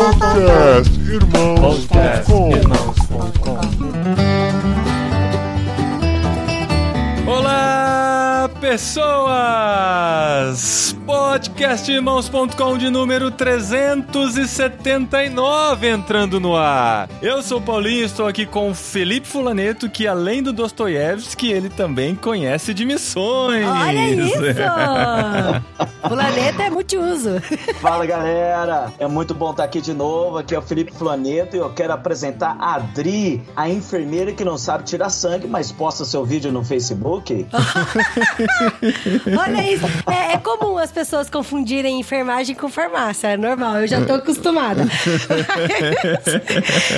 Podcast Podcast Irmãos.com Olá, pessoas! Podcastirmãos.com de número 379 entrando no ar. Eu sou o Paulinho, estou aqui com o Felipe Fulaneto, que além do Dostoiévski, ele também conhece de missões. Olha isso! Planeta é multiuso. Fala galera, é muito bom estar aqui de novo. Aqui é o Felipe Flaneto e eu quero apresentar a Adri, a enfermeira que não sabe tirar sangue, mas posta seu vídeo no Facebook. Olha isso. É, é comum as pessoas confundirem enfermagem com farmácia. É normal, eu já tô acostumada.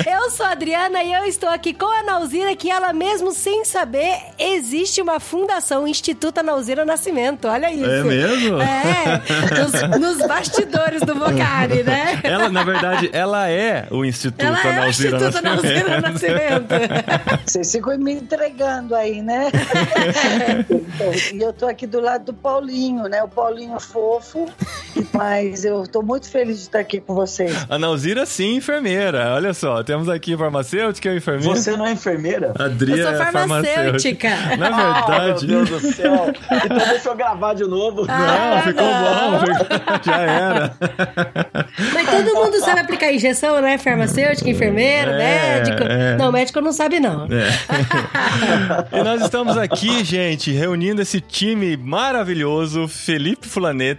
eu sou a Adriana e eu estou aqui com a Nauzira, que ela mesmo sem saber, existe uma fundação, Instituto Nauzira Nascimento. Olha isso. É mesmo? É, nos, nos bastidores do Vocari, né? Ela, na verdade, ela é o Instituto Ela é Instituto Nauzira Nascimento. Nascimento. Vocês ficam me entregando aí, né? E eu tô aqui do lado do Paulinho, né? O Paulinho fofo, mas eu tô muito feliz de estar aqui com vocês. A Nauzira, sim, enfermeira. Olha só, temos aqui farmacêutica e enfermeira. Você não é enfermeira? A Adri Eu sou é farmacêutica. Na Ah, verdade. meu Deus do céu. Então deixa eu gravar de novo. Não, ficou não. bom. Já era. Mas todo mundo sabe aplicar injeção, né? Farmacêutico, enfermeiro, É, médico. é. Não, médico não sabe, não. E nós estamos aqui, gente, reunindo esse time maravilhoso, Felipe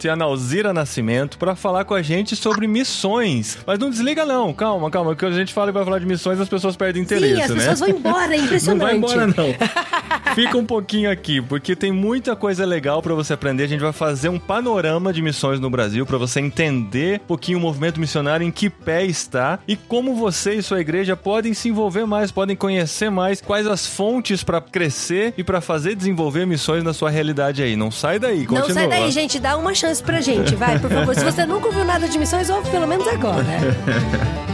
Fulaneto e a Nauzira Nascimento, para falar com a gente sobre missões. Mas não desliga não, calma, calma, que a gente fala e vai falar de missões as pessoas perdem interesse, Sim, as né? pessoas vão embora, é Não impressionante. vai embora, não. Fica um pouquinho aqui, porque tem muita coisa legal pra você aprender. A gente vai fazer um panorama de missões no Brasil pra você entender um pouquinho o movimento missionário, em que pé está e como você e sua igreja podem se envolver mais, podem conhecer mais quais as fontes pra crescer e pra fazer desenvolver missões na sua realidade aí. Não sai daí, continua. Não sai daí, gente. Dá uma chance pra gente, vai, por favor. Se você nunca ouviu nada de missões, ouve pelo menos agora.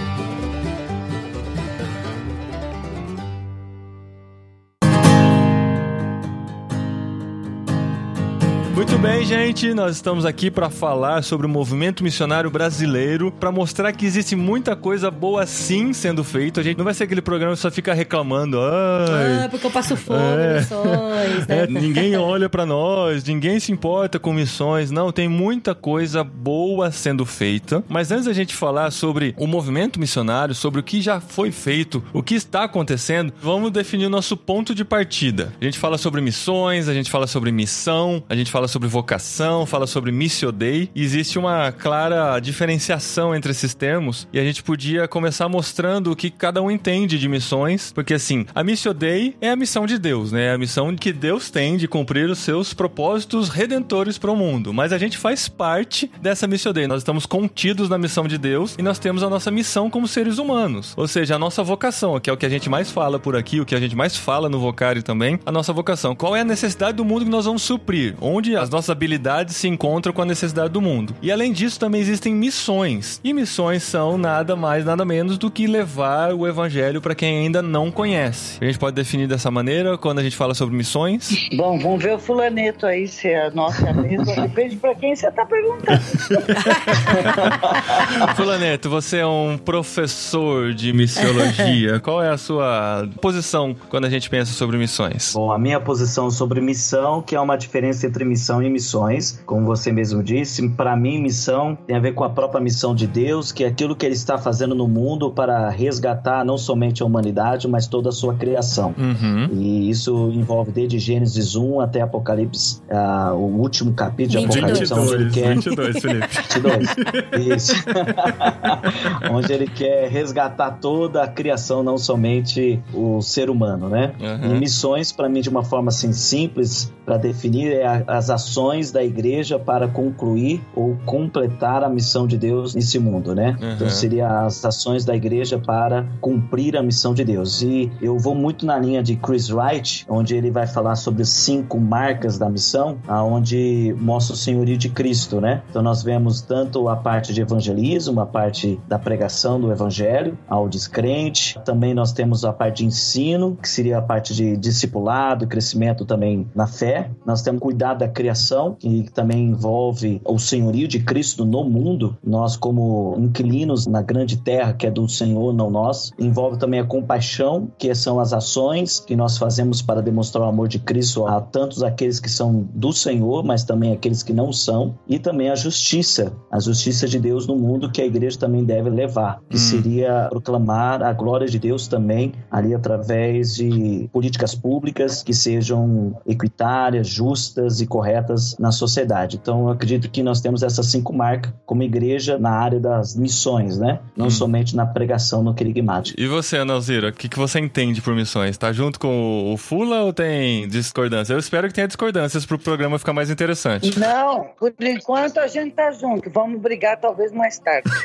bem, gente, nós estamos aqui para falar sobre o movimento missionário brasileiro, para mostrar que existe muita coisa boa sim sendo feita. A gente não vai ser aquele programa que só fica reclamando, ai, Ah, porque eu passo fome, É. missões, né? é, ninguém olha pra nós, ninguém se importa com missões. Não, tem muita coisa boa sendo feita. Mas antes da gente falar sobre o movimento missionário, sobre o que já foi feito, o que está acontecendo, vamos definir o nosso ponto de partida. A gente fala sobre missões, a gente fala sobre missão, a gente fala sobre vocação, fala sobre missio dei. Existe uma clara diferenciação entre esses termos e a gente podia começar mostrando o que cada um entende de missões, porque assim, a missio dei é a missão de Deus, né? É a missão que Deus tem de cumprir os seus propósitos redentores para o mundo. Mas a gente faz parte dessa missio dei. Nós estamos contidos na missão de Deus e nós temos a nossa missão como seres humanos, ou seja, a nossa vocação, que é o que a gente mais fala por aqui, o que a gente mais fala no Vocário também, a nossa vocação. Qual é a necessidade do mundo que nós vamos suprir? Onde as nossas habilidades se encontram com a necessidade do mundo. E além disso, também existem missões. E missões são nada mais, nada menos do que levar o evangelho para quem ainda não conhece. A gente pode definir dessa maneira quando a gente fala sobre missões. Bom, vamos ver o fulaneto aí, se é nossa é mesma. Depende pra quem você tá perguntando. Fulaneto, você é um professor de missiologia. Qual é a sua posição quando a gente pensa sobre missões? Bom, a minha posição sobre missão, que é uma diferença entre missão e missões, como você mesmo disse, para mim missão tem a ver com a própria missão de Deus, que é aquilo que ele está fazendo no mundo para resgatar não somente a humanidade, mas toda a sua criação. Uhum. E isso envolve desde Gênesis 1 até Apocalipse, ah, o último capítulo de 22. Apocalipse, onde ele quer 22, Felipe. 22. Isso. Onde ele quer resgatar toda a criação, não somente o ser humano, né? Uhum. E missões, para mim, de uma forma assim simples, para definir, é a- as ações da igreja para concluir ou completar a missão de Deus nesse mundo, né? Uhum. Então, seria as ações da igreja para cumprir a missão de Deus. E eu vou muito na linha de Chris Wright, onde ele vai falar sobre cinco marcas da missão, aonde mostra o senhorio de Cristo, né? Então nós vemos tanto a parte de evangelismo, a parte da pregação do evangelho ao descrente. Também nós temos a parte de ensino, que seria a parte de discipulado, crescimento também na fé. Nós temos cuidado da criação, missão, que também envolve o senhorio de Cristo no mundo, nós como inquilinos na grande terra que é do Senhor, não nós. Envolve também a compaixão, que são as ações que nós fazemos para demonstrar o amor de Cristo a tantos aqueles que são do Senhor, mas também aqueles que não são, e também a justiça, a justiça de Deus no mundo que a igreja também deve levar, que Hum. seria proclamar a glória de Deus também ali através de políticas públicas que sejam equitárias, justas e corretas na sociedade. Então, eu acredito que nós temos essas cinco marcas como igreja na área das missões, né? Não Hum. somente na pregação no querigmático. E você, Analzira, o que, que você entende por missões? Tá junto com o Fula ou tem discordância? Eu espero que tenha discordâncias pro programa ficar mais interessante. Não, por enquanto a gente tá junto. Vamos brigar talvez mais tarde.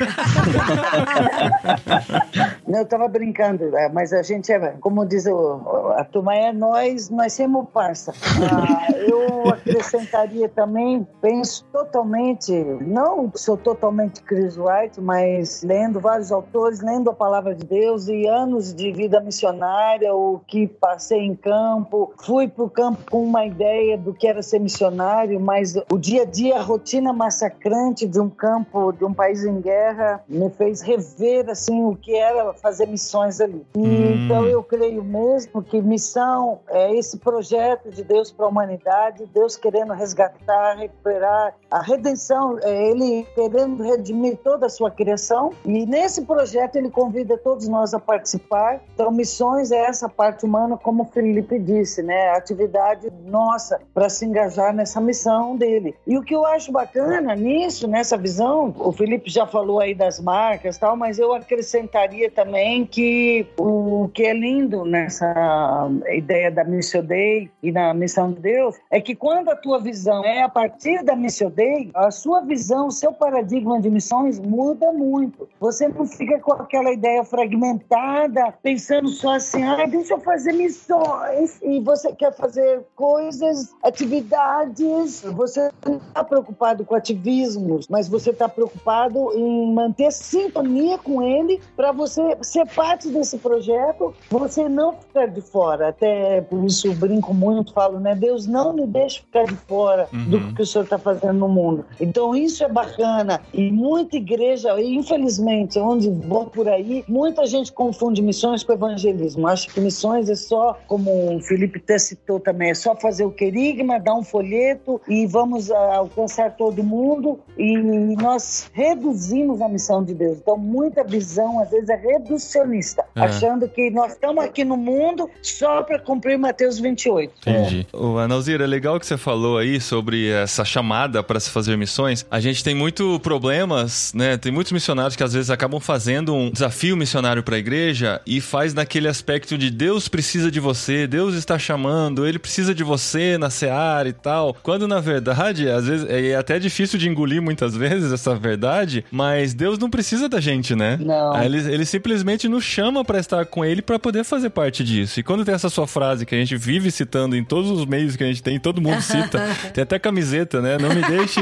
Não, eu tava brincando, é, mas a gente é, como diz o, a turma, é nós, nós somos parça. Ah, eu acrescentaria também, penso totalmente, não sou totalmente Chris Wright, mas lendo vários autores, lendo a palavra de Deus e anos de vida missionária, o que passei em campo, fui para o campo com uma ideia do que era ser missionário, mas o dia a dia, a rotina massacrante de um campo, de um país em guerra, me fez rever assim o que era fazer missões ali. E, Hum. Então eu creio mesmo que missão é esse projeto de Deus para a humanidade, Deus querendo resgatar, recuperar a redenção, é Ele querendo redimir toda a sua criação. E nesse projeto Ele convida todos nós a participar. Então missões é essa parte humana, como o Felipe disse, né? A atividade nossa para se engajar nessa missão dele. E o que eu acho bacana nisso, nessa visão, o Felipe já falou aí das marcas, tal, mas eu acrescentaria também que o que é lindo nessa ideia da Missio Dei e na missão de Deus é que quando a tua visão é a partir da Missio Dei, a sua visão, o seu paradigma de missões muda muito. Você não fica com aquela ideia fragmentada, pensando só assim, ah, deixa eu fazer missões, e você quer fazer coisas, atividades, você não está preocupado com ativismos, mas você está preocupado em manter sintonia com ele para você ser parte desse projeto, você não ficar de fora. Até por isso brinco muito, falo, né? Deus não me deixa ficar de fora Uhum. do que o senhor está fazendo no mundo. Então isso é bacana. E muita igreja, infelizmente, onde vou por aí, muita gente confunde missões com evangelismo. Acho que missões é só, como o Felipe até citou também, é só fazer o querigma, dar um folheto e vamos ah, alcançar todo mundo. E nós reduzimos a missão de Deus. Então, muita visão, às vezes, é reducionista, É. achando que nós estamos aqui no mundo só para cumprir Mateus 28. Entendi. O Analzira, é legal que você falou aí sobre essa chamada para se fazer missões. A gente tem muito problemas, né? Tem muitos missionários que às vezes acabam fazendo um desafio missionário para a igreja e faz naquele aspecto de Deus precisa de você, Deus está chamando, ele precisa de você na seara e tal. Quando na verdade, às vezes é até difícil de engolir muitas vezes essa verdade, mas Deus não precisa da gente, né? Não. Ele, ele simplesmente nos chama para estar com ele para poder fazer parte disso. E quando tem essa sua frase que a gente vive citando em todos os meios que a gente tem, todo mundo cita, tem até camiseta, né? Não me deixe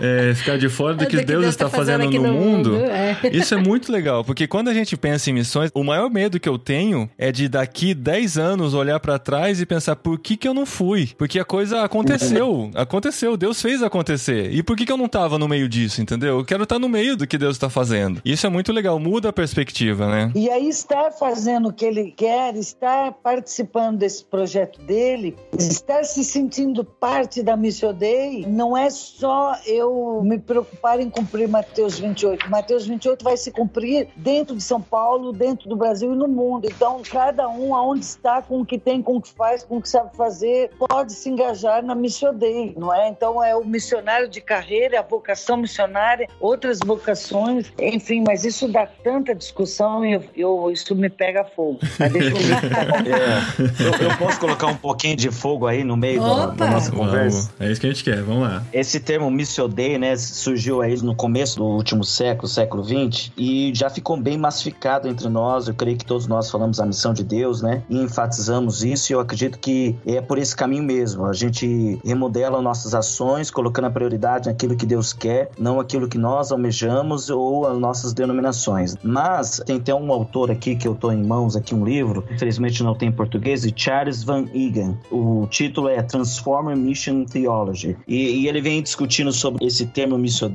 é, ficar de fora do que, Deus, está fazendo, aqui no, mundo. é. Isso é muito legal, porque quando a gente pensa em missões, o maior medo que eu tenho é de daqui 10 anos olhar pra trás e pensar por que que eu não fui? Porque a coisa aconteceu, aconteceu, Deus fez acontecer. E por que que eu não tava no meio disso, entendeu? Eu quero estar no meio do que Deus tá fazendo. Isso é muito legal, muda a perspectiva, né? E aí estar fazendo o que ele quer, estar participando desse projeto dele, estar se sentindo parte da Missio Dei, não é só eu me preocupar em cumprir Mateus 28. Mateus 28 vai se cumprir dentro de São Paulo, dentro do Brasil e no mundo. Então, cada um aonde está, com o que tem, com o que faz, com o que sabe fazer, pode se engajar na Missio Dei, não é? Então, é o missionário de carreira, a vocação missionária, outras vocações, enfim, mas isso dá tanta discussão e eu, eu- isso me pega fogo. Mas deixa eu É, eu, eu posso colocar um pouquinho de fogo aí no meio da, da nossa conversa? Vamos, é isso que a gente quer, vamos lá. Esse termo Missio Dei, né, surgiu aí no começo do último século, século XX, e já ficou bem massificado entre nós. Eu creio que todos nós falamos a missão de Deus, né, e enfatizamos isso. E eu acredito que é por esse caminho mesmo. A gente remodela nossas ações, colocando a prioridade naquilo que Deus quer, não aquilo que nós almejamos ou as nossas denominações. Mas tem até um autor aqui que eu tô em mãos aqui um livro, infelizmente não tem em português, de Charles Van Egan. O título é Transformer Mission Theology. E, e ele vem discutindo sobre esse termo Missio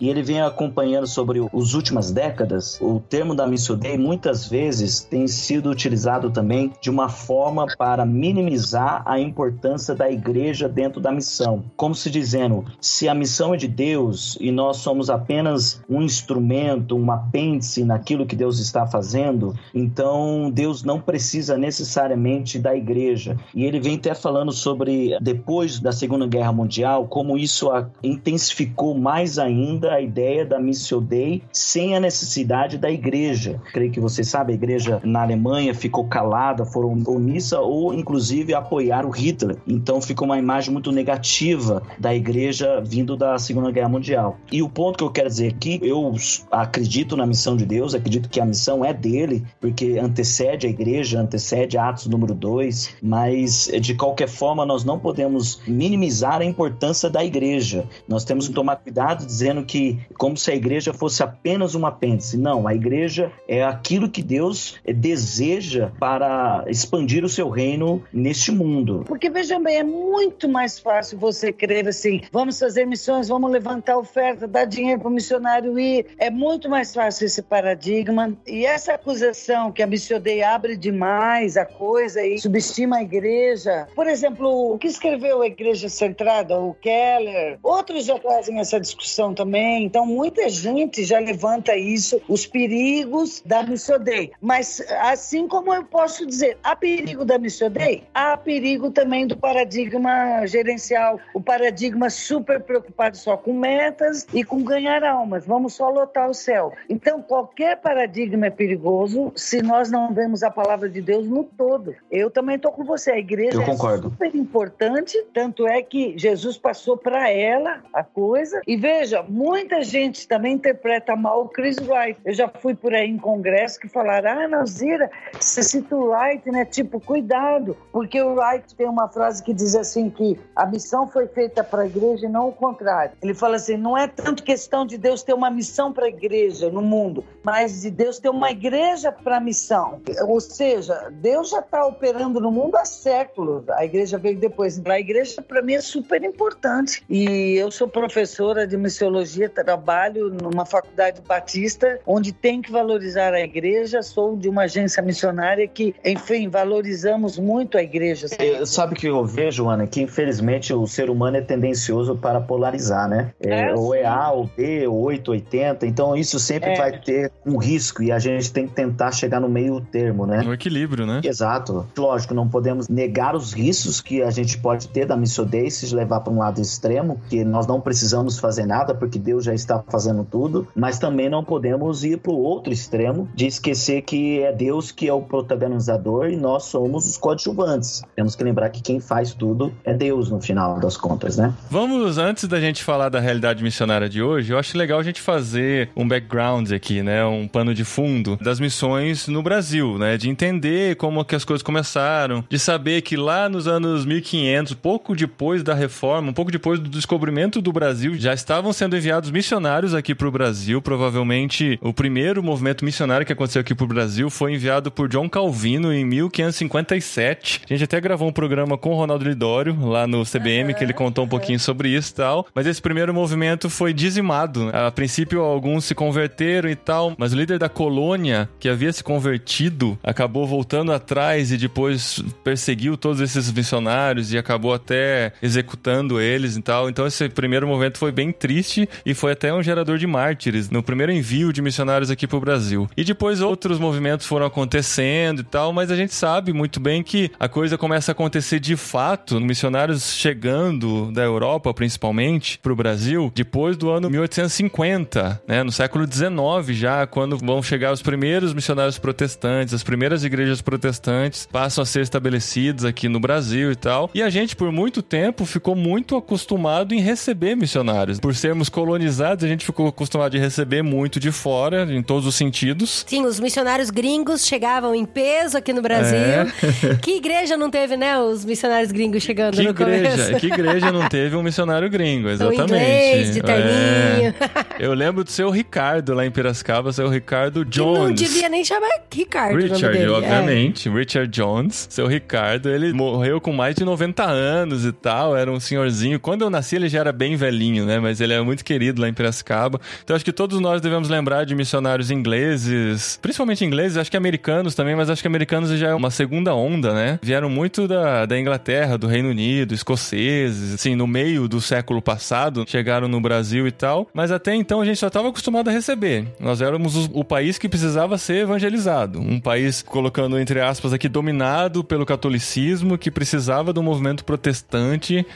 e ele vem acompanhando sobre as últimas décadas. O termo da Missio muitas vezes tem sido utilizado também de uma forma para minimizar a importância da igreja dentro da missão. Como se dizendo, se a missão é de Deus e nós somos apenas um instrumento, um apêndice naquilo que Deus está fazendo, então Deus não precisa necessariamente da igreja. E ele vem até falando sobre depois da Segunda Guerra Mundial, como isso intensificou mais ainda a ideia da Missio Dei sem a necessidade da igreja. Creio que você sabe, a igreja na Alemanha ficou calada, foram omissa ou inclusive apoiaram Hitler. Então ficou uma imagem muito negativa da igreja vindo da Segunda Guerra Mundial. E o ponto que eu quero dizer aqui, eu acredito na missão de Deus, acredito que a missão é dele, porque antecede a igreja, antecede Atos número 2, mas de qualquer forma nós não podemos minimizar a importância da igreja. Nós temos que tomar cuidado dizendo que como se a igreja fosse apenas um apêndice. Não, a igreja é aquilo que Deus deseja para expandir o seu reino neste mundo. Porque veja bem, é muito mais fácil você crer assim, vamos fazer missões, vamos levantar oferta, dar dinheiro para o missionário ir. É muito mais fácil esse paradigma. E essa acusação que a Missiodei abre demais a coisa e subestima a igreja. Por exemplo, o que escreveu a Igreja Centrada, o Keller, outros já trazem essa discussão também. Então, muita gente já levanta isso, os perigos da Missiodei. Mas, assim como eu posso dizer, há perigo da Missiodei, há perigo também do paradigma gerencial, o paradigma super preocupado só com metas e com ganhar almas. Vamos só lotar o céu. Então, qualquer paradigma é perigoso se nós não vemos a palavra de Deus no todo. Eu também estou com você. A igreja é super importante, tanto é que Jesus passou para ela a coisa. E veja, muita gente também interpreta mal o Chris Wright. Eu já fui por aí em congresso que falaram: ah, Nazira, você cita o Wright, né? Tipo, cuidado, porque o Wright tem uma frase que diz assim: que a missão foi feita para a igreja e não o contrário. Ele fala assim: não é tanto questão de Deus ter uma missão para a igreja no mundo, mas de Deus ter uma igreja para a missão. Ou seja, Deus já está operando no mundo há séculos. A igreja veio depois. A igreja, para mim, é super importante. E eu sou professora de missiologia, trabalho numa faculdade batista, onde tem que valorizar a igreja. Sou de uma agência missionária que, enfim, valorizamos muito a igreja. É, sabe que eu vejo, Ana, que infelizmente o ser humano é tendencioso para polarizar, né? É, é ou é A, ou B, ou 880. Então isso sempre é. vai ter um risco e a gente tem que tentar chegar no meio termo, né? No equilíbrio, né? Exato. Lógico, não podemos negar os riscos que a gente pode ter da missodei se levar para um lado extremo, que nós não precisamos fazer nada porque Deus já está fazendo tudo, mas também não podemos ir para o outro extremo de esquecer que é Deus que é o protagonizador e nós somos os coadjuvantes. Temos que lembrar que quem faz tudo é Deus no final das contas, né? Vamos, antes da gente falar da realidade missionária de hoje, eu acho legal a gente fazer um background aqui, né? Um pano de fundo das missões no Brasil, né? De entender como que as coisas começaram, de saber que lá nos anos 1500, pouco depois da reforma, um pouco depois do descobrimento do Brasil, já estavam sendo enviados missionários aqui para o Brasil. Provavelmente o primeiro movimento missionário que aconteceu aqui para o Brasil foi enviado por John Calvino em 1557. A gente até gravou um programa com o Ronaldo Lidório lá no CBM, que ele contou um pouquinho sobre isso e tal. Mas esse primeiro movimento foi dizimado. A princípio, alguns se converteram e tal, mas o líder da colônia, que havia se convertido, acabou voltando atrás e depois perseguiu todos esses missionários e acabou até executando eles e tal. Então, esse primeiro movimento foi bem triste e foi até um gerador de mártires no primeiro envio de missionários aqui pro Brasil. E depois outros movimentos foram acontecendo e tal, mas a gente sabe muito bem que a coisa começa a acontecer de fato, missionários chegando da Europa, principalmente, pro Brasil, depois do ano 1850, né? No século XIX já, quando vão chegar os primeiros missionários protestantes, as primeiras igrejas protestantes passam a ser estabelecidas aqui no Brasil e tal. E a gente, por muito tempo, ficou muito acostumado em receber missionários. Por sermos colonizados, a gente ficou acostumado de receber muito de fora, em todos os sentidos. Sim, os missionários gringos chegavam em peso aqui no Brasil. É. Que igreja não teve, né, os missionários gringos chegando que no igreja, começo? Que igreja não teve um missionário gringo, exatamente. O inglês, de terninho. É. Eu lembro do seu Ricardo lá em Piracicaba. Seu Ricardo Ricardo Que não Jones. devia nem chamar Ricardo Richard. É. obviamente. Richard Jones, seu Ricardo, ele morreu com mais de 90 anos e tal, era um senhorzinho. Quando eu nasci, ele já era bem velhinho, né? Mas ele é muito querido lá em Piracicaba. Então acho que todos nós devemos lembrar de missionários ingleses, principalmente ingleses, acho que americanos também, mas acho que americanos já é uma segunda onda, né? Vieram muito da, da Inglaterra, do Reino Unido, escoceses, assim, no meio do século passado, chegaram no Brasil e tal. Mas até então a gente só estava acostumado a receber. Nós éramos o, o país que precisava ser evangelizado. Um país, colocando entre aspas aqui, dominado pelo catolicismo, que precisava do movimento protestante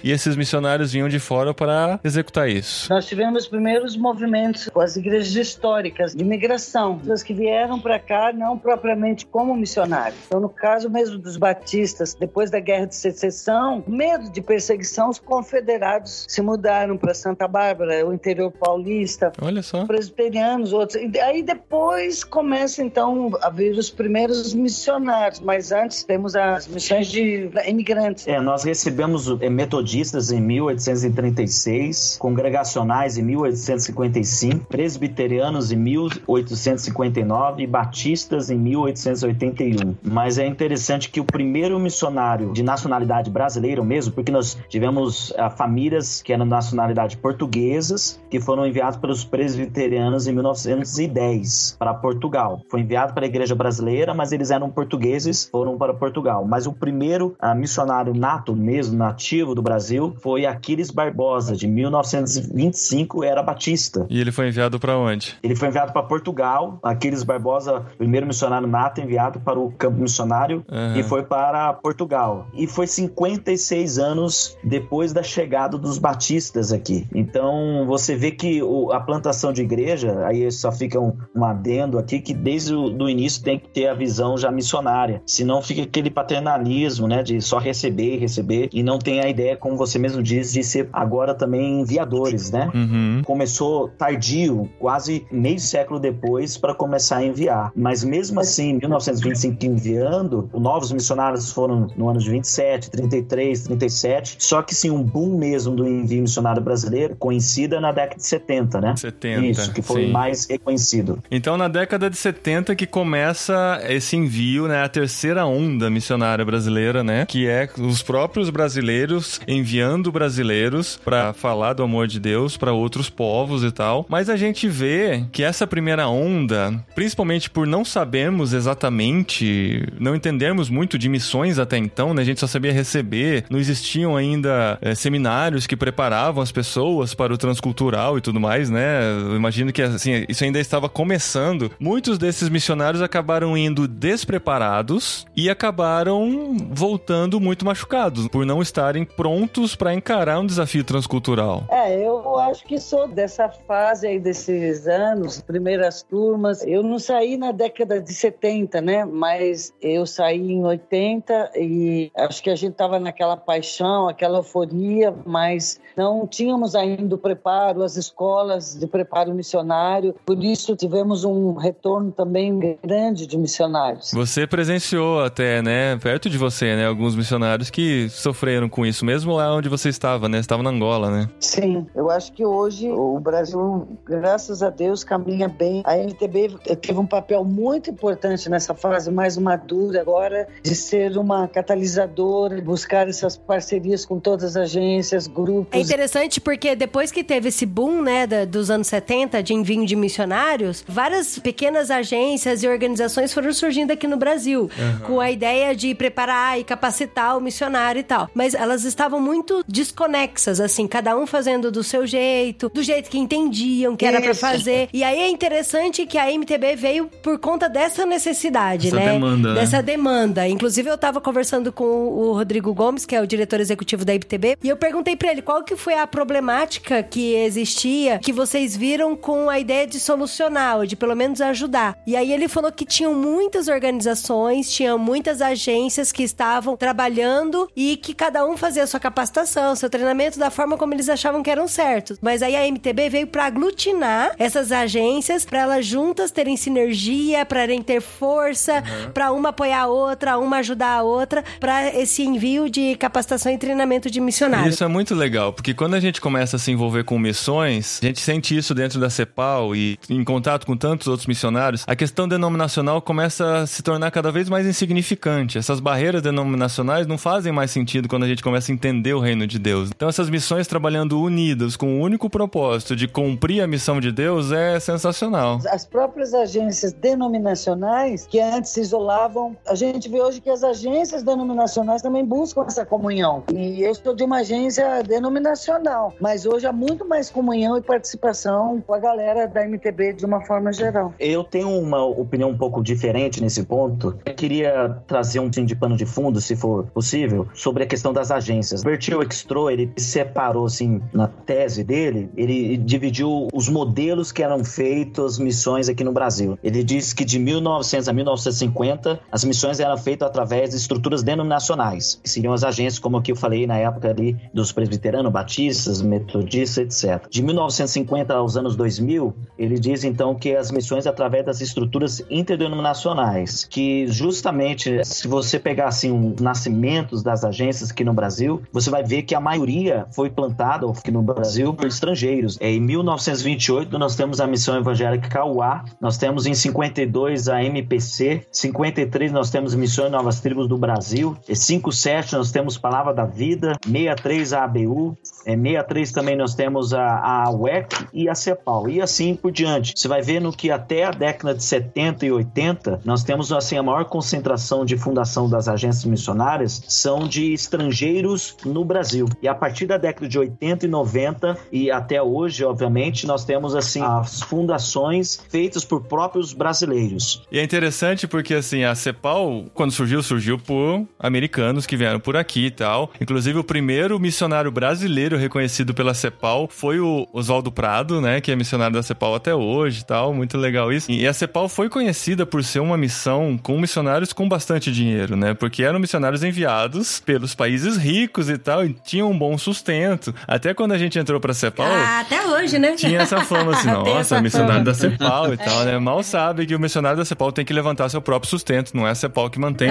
e esses missionários vinham de fora para executar isso. Nós tivemos os primeiros movimentos com as igrejas históricas de migração, pessoas que vieram para cá não propriamente como missionários. Então, no caso mesmo dos batistas, depois da Guerra de Secessão, medo de perseguição, os confederados se mudaram para Santa Bárbara, o interior paulista, Olha só. presbiterianos, outros. E aí depois começa então a vir os primeiros missionários, mas antes temos as missões de imigrantes. É, nós recebemos metodistas em 1836, congregacionais em 1855, presbiterianos em 1859 e batistas em 1881. Mas é interessante que o primeiro missionário de nacionalidade brasileira mesmo, porque nós tivemos ah, famílias que eram nacionalidade portuguesas, que foram enviados pelos presbiterianos em 1910 para Portugal. Foi enviado para a igreja brasileira, mas eles eram portugueses, foram para Portugal. Mas o primeiro ah, missionário nato mesmo, nativo do Brasil, foi Aquiles Barbosa, de 1925, era batista. E ele foi enviado para onde? Ele foi enviado para Portugal. Aquiles Barbosa, primeiro missionário nato, enviado para o campo missionário Aham. e foi para Portugal. E foi 56 anos depois da chegada dos batistas aqui. Então você vê que o- a plantação de igreja, aí só fica um, um adendo aqui, que desde o do início tem que ter a visão já missionária. Senão fica aquele paternalismo, né? De só receber, receber, e não tem a ideia, como você mesmo diz, de ser agora também enviadores, né? Uhum. começou tardio, quase meio século depois, para começar a enviar. Mas mesmo assim, em 1925 enviando, novos missionários foram no ano de 27, 33, 37. Só que sim, um boom mesmo do envio missionário brasileiro coincida na década de 70, né? 70. Isso, que foi sim. mais reconhecido. Então, na década de 70 que começa esse envio, né? A terceira onda missionária brasileira, né? Que é os próprios brasileiros enviando brasileiros para falar do amor de Deus para outros povos e tal. Mas a gente vê que essa primeira onda, principalmente por não sabermos exatamente, não entendermos muito de missões até então, né? A gente só sabia receber, não existiam ainda eh, seminários que preparavam as pessoas para o transcultural e tudo mais, né? Eu imagino que assim, isso ainda estava começando. Muitos desses missionários acabaram indo despreparados e acabaram voltando muito machucados por não estarem prontos para encarar um desafio transcultural. É, eu acho que sou dessa fase aí desses anos, primeiras turmas. Eu não saí na década de 70, né? Mas eu saí em 80 e acho que a gente tava naquela paixão, aquela euforia, mas não tínhamos ainda o preparo, as escolas de preparo missionário. Por isso tivemos um retorno também grande de missionários. Você presenciou até, né, perto de você, né, alguns missionários que sofreram com isso, mesmo lá onde você estava, né? Você estava na Angola, né? Sim, eu acho que hoje o Brasil, graças a Deus, caminha bem. A MTB teve um papel muito importante nessa fase mais madura agora de ser uma catalisadora, buscar essas parcerias com todas as agências, grupos. É interessante porque depois que teve esse boom, né, dos anos 70 de envio de missionários, várias pequenas agências e organizações foram surgindo aqui no Brasil, com a ideia de preparar e capacitar o missionário e tal. Mas elas estavam muito desconexas, assim, cada um fazendo do seu jeito, do jeito que entendiam que era pra Isso. fazer. E aí é interessante que a MTB veio por conta dessa necessidade, Essa né? demanda, né? Dessa demanda. Inclusive, eu tava conversando com o Rodrigo Gomes, que é o diretor executivo da IPTB, e eu perguntei pra ele qual que foi a problemática que existia, que vocês viram com a ideia de solucionar, ou de pelo menos ajudar. E aí ele falou que tinham muitas organizações, tinham muitas agências que estavam trabalhando e que cada um fazia a sua capacitação, seu treinamento da forma como eles achavam que eram certos. Mas aí a MTB veio pra aglutinar essas agências, pra elas juntas terem sinergia, terem ter força, pra uma apoiar a outra, uma ajudar a outra, pra esse envio de capacitação e treinamento de missionários. Isso é muito legal, porque quando a gente começa a se envolver com missões, a gente sente isso dentro da CEPAL e em contato com tantos tantos outros missionários, a questão denominacional começa a se tornar cada vez mais insignificante. Essas barreiras denominacionais não fazem mais sentido quando a gente começa a entender o reino de Deus. Então, essas missões trabalhando unidas com o único propósito de cumprir a missão de Deus é sensacional. As próprias agências denominacionais que antes se isolavam, a gente vê hoje que as agências denominacionais também buscam essa comunhão. E eu sou de uma agência denominacional, mas hoje há muito mais comunhão e participação com a galera da MTB de uma forma geral. Eu tenho uma opinião um pouco diferente nesse ponto. Eu queria trazer um fim de pano de fundo, se for possível, sobre a questão das agências. Bertil Extro, ele separou, assim, na tese dele, ele dividiu os modelos que eram feitos missões aqui no Brasil. Ele diz que de 1900 a 1950, as missões eram feitas através de estruturas denominacionais, que seriam as agências, como que eu falei na época ali, dos presbiteranos, batistas, metodistas, etc. De 1950 aos anos 2000, ele diz então que as missões através das estruturas interdenominacionais, que justamente se você pegar assim os nascimentos das agências aqui no Brasil, você vai ver que a maioria foi plantada aqui no Brasil por estrangeiros. É, em 1928 nós temos a missão evangélica Cauá, nós temos em 52 a MPC, 53 nós temos Missões Novas Tribos do Brasil, e 57 nós temos Palavra da Vida, 63 a ABU, é, 63 também nós temos a, a UEC e a CEPAL, e assim por diante. Você vai vendo que até a década de 70 e 80 nós temos assim a maior concentração de fundação das agências missionárias são de estrangeiros no Brasil. E a partir da década de 80 e 90 e até hoje, obviamente, nós temos assim as fundações feitas por próprios brasileiros. E é interessante porque assim, a CEPAL, quando surgiu, surgiu por americanos que vieram por aqui e tal. Inclusive o primeiro missionário brasileiro reconhecido pela CEPAL foi o Oswaldo Prado, né, que é missionário da CEPAL até hoje e tal. Muito legal isso. E a CEPAL foi conhecida por ser uma missão com missionários com bastante dinheiro, né? Porque eram missionários enviados pelos países ricos e tal, e tinham um bom sustento. Até quando a gente entrou pra CEPAL. Ah, até hoje, né? Tinha essa fama assim, nossa, missionário fama. da CEPAL e tal, né? Mal sabe que o missionário da CEPAL tem que levantar seu próprio sustento, não é a CEPAL que mantém.